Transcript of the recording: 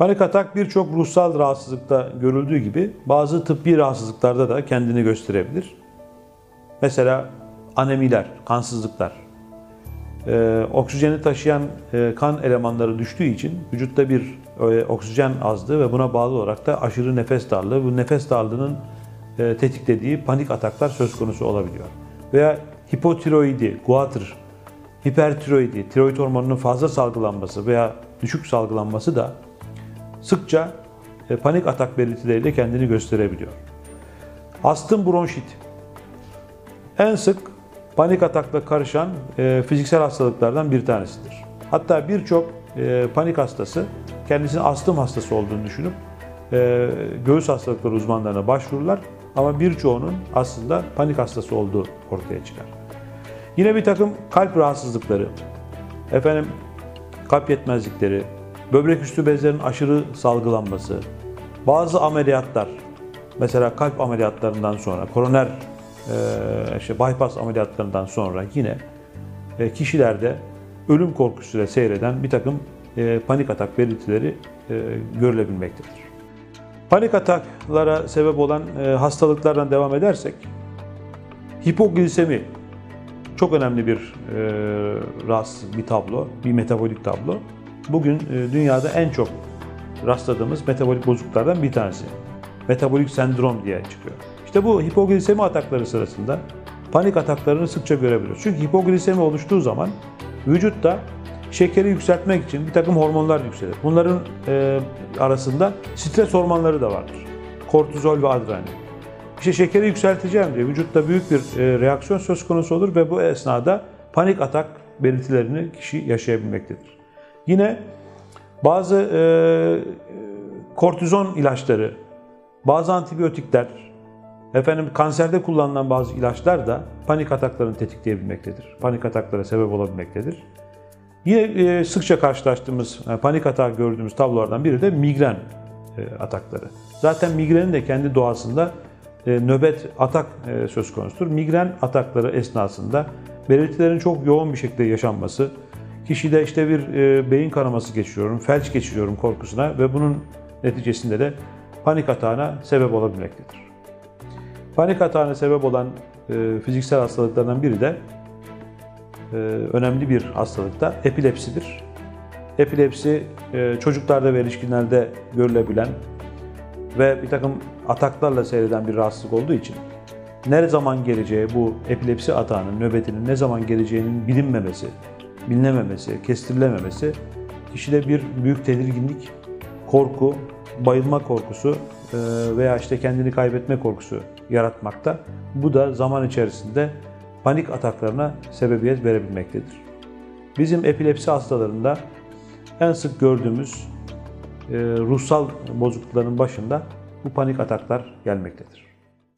Panik atak birçok ruhsal rahatsızlıkta görüldüğü gibi bazı tıbbi rahatsızlıklarda da kendini gösterebilir. Mesela anemiler, kansızlıklar, Ee, oksijeni taşıyan e, kan elemanları düştüğü için vücutta bir e, oksijen azlığı ve buna bağlı olarak da aşırı nefes darlığı, bu nefes darlığının e, tetiklediği panik ataklar söz konusu olabiliyor. Veya hipotiroidi, guatr, hipertiroidi, tiroid hormonunun fazla salgılanması veya düşük salgılanması da sıkça e, panik atak belirtileriyle kendini gösterebiliyor. Astım bronşit. En sık panik atakla karışan e, fiziksel hastalıklardan bir tanesidir. Hatta birçok e, panik hastası kendisinin astım hastası olduğunu düşünüp göğüs hastalıkları uzmanlarına başvururlar ama birçoğunun aslında panik hastası olduğu ortaya çıkar. Yine bir takım kalp rahatsızlıkları, efendim kalp yetmezlikleri, böbrek üstü bezlerin aşırı salgılanması, bazı ameliyatlar, mesela kalp ameliyatlarından sonra, koroner e, işte bypass ameliyatlarından sonra yine e, kişilerde ölüm korkusuyla seyreden bir takım e, panik atak belirtileri görülebilmektedir. Panik ataklara sebep olan hastalıklardan devam edersek, hipoglisemi çok önemli bir rahatsızlık, bir tablo, bir metabolik tablo. Bugün e, dünyada en çok rastladığımız metabolik bozukluklardan bir tanesi. Metabolik sendrom diye çıkıyor. İşte bu hipoglisemi atakları sırasında panik ataklarını sıkça görebiliyoruz. Çünkü hipoglisemi oluştuğu zaman vücutta şekeri yükseltmek için bir takım hormonlar yükselir. Bunların e, arasında stres hormonları da vardır. Kortizol ve adrenalin. İşte şekeri yükselteceğim diye vücutta büyük bir e, reaksiyon söz konusu olur ve bu esnada panik atak belirtilerini kişi yaşayabilmektedir. Yine bazı e, kortizon ilaçları, bazı antibiyotikler, efendim kanserde kullanılan bazı ilaçlar da panik ataklarını tetikleyebilmektedir. Panik ataklara sebep olabilmektedir. Yine e, sıkça karşılaştığımız, e, panik atağı gördüğümüz tablolardan biri de migren e, atakları. Zaten migrenin de kendi doğasında e, nöbet atak e, söz konusudur. Migren atakları esnasında belirtilerin çok yoğun bir şekilde yaşanması, kişide işte bir e, beyin kanaması geçiriyorum, felç geçiriyorum korkusuna ve bunun neticesinde de panik atağına sebep olabilmektedir. Panik atağına sebep olan e, fiziksel hastalıklardan biri de e, önemli bir hastalıkta epilepsidir. Epilepsi e, çocuklarda ve erişkinlerde görülebilen ve bir takım ataklarla seyreden bir rahatsızlık olduğu için ne zaman geleceği bu epilepsi atağının, nöbetinin ne zaman geleceğinin bilinmemesi, bilinememesi, kestirilememesi kişide bir büyük tedirginlik, korku, bayılma korkusu e, veya işte kendini kaybetme korkusu yaratmakta. Bu da zaman içerisinde panik ataklarına sebebiyet verebilmektedir. Bizim epilepsi hastalarında en sık gördüğümüz e, ruhsal bozuklukların başında bu panik ataklar gelmektedir.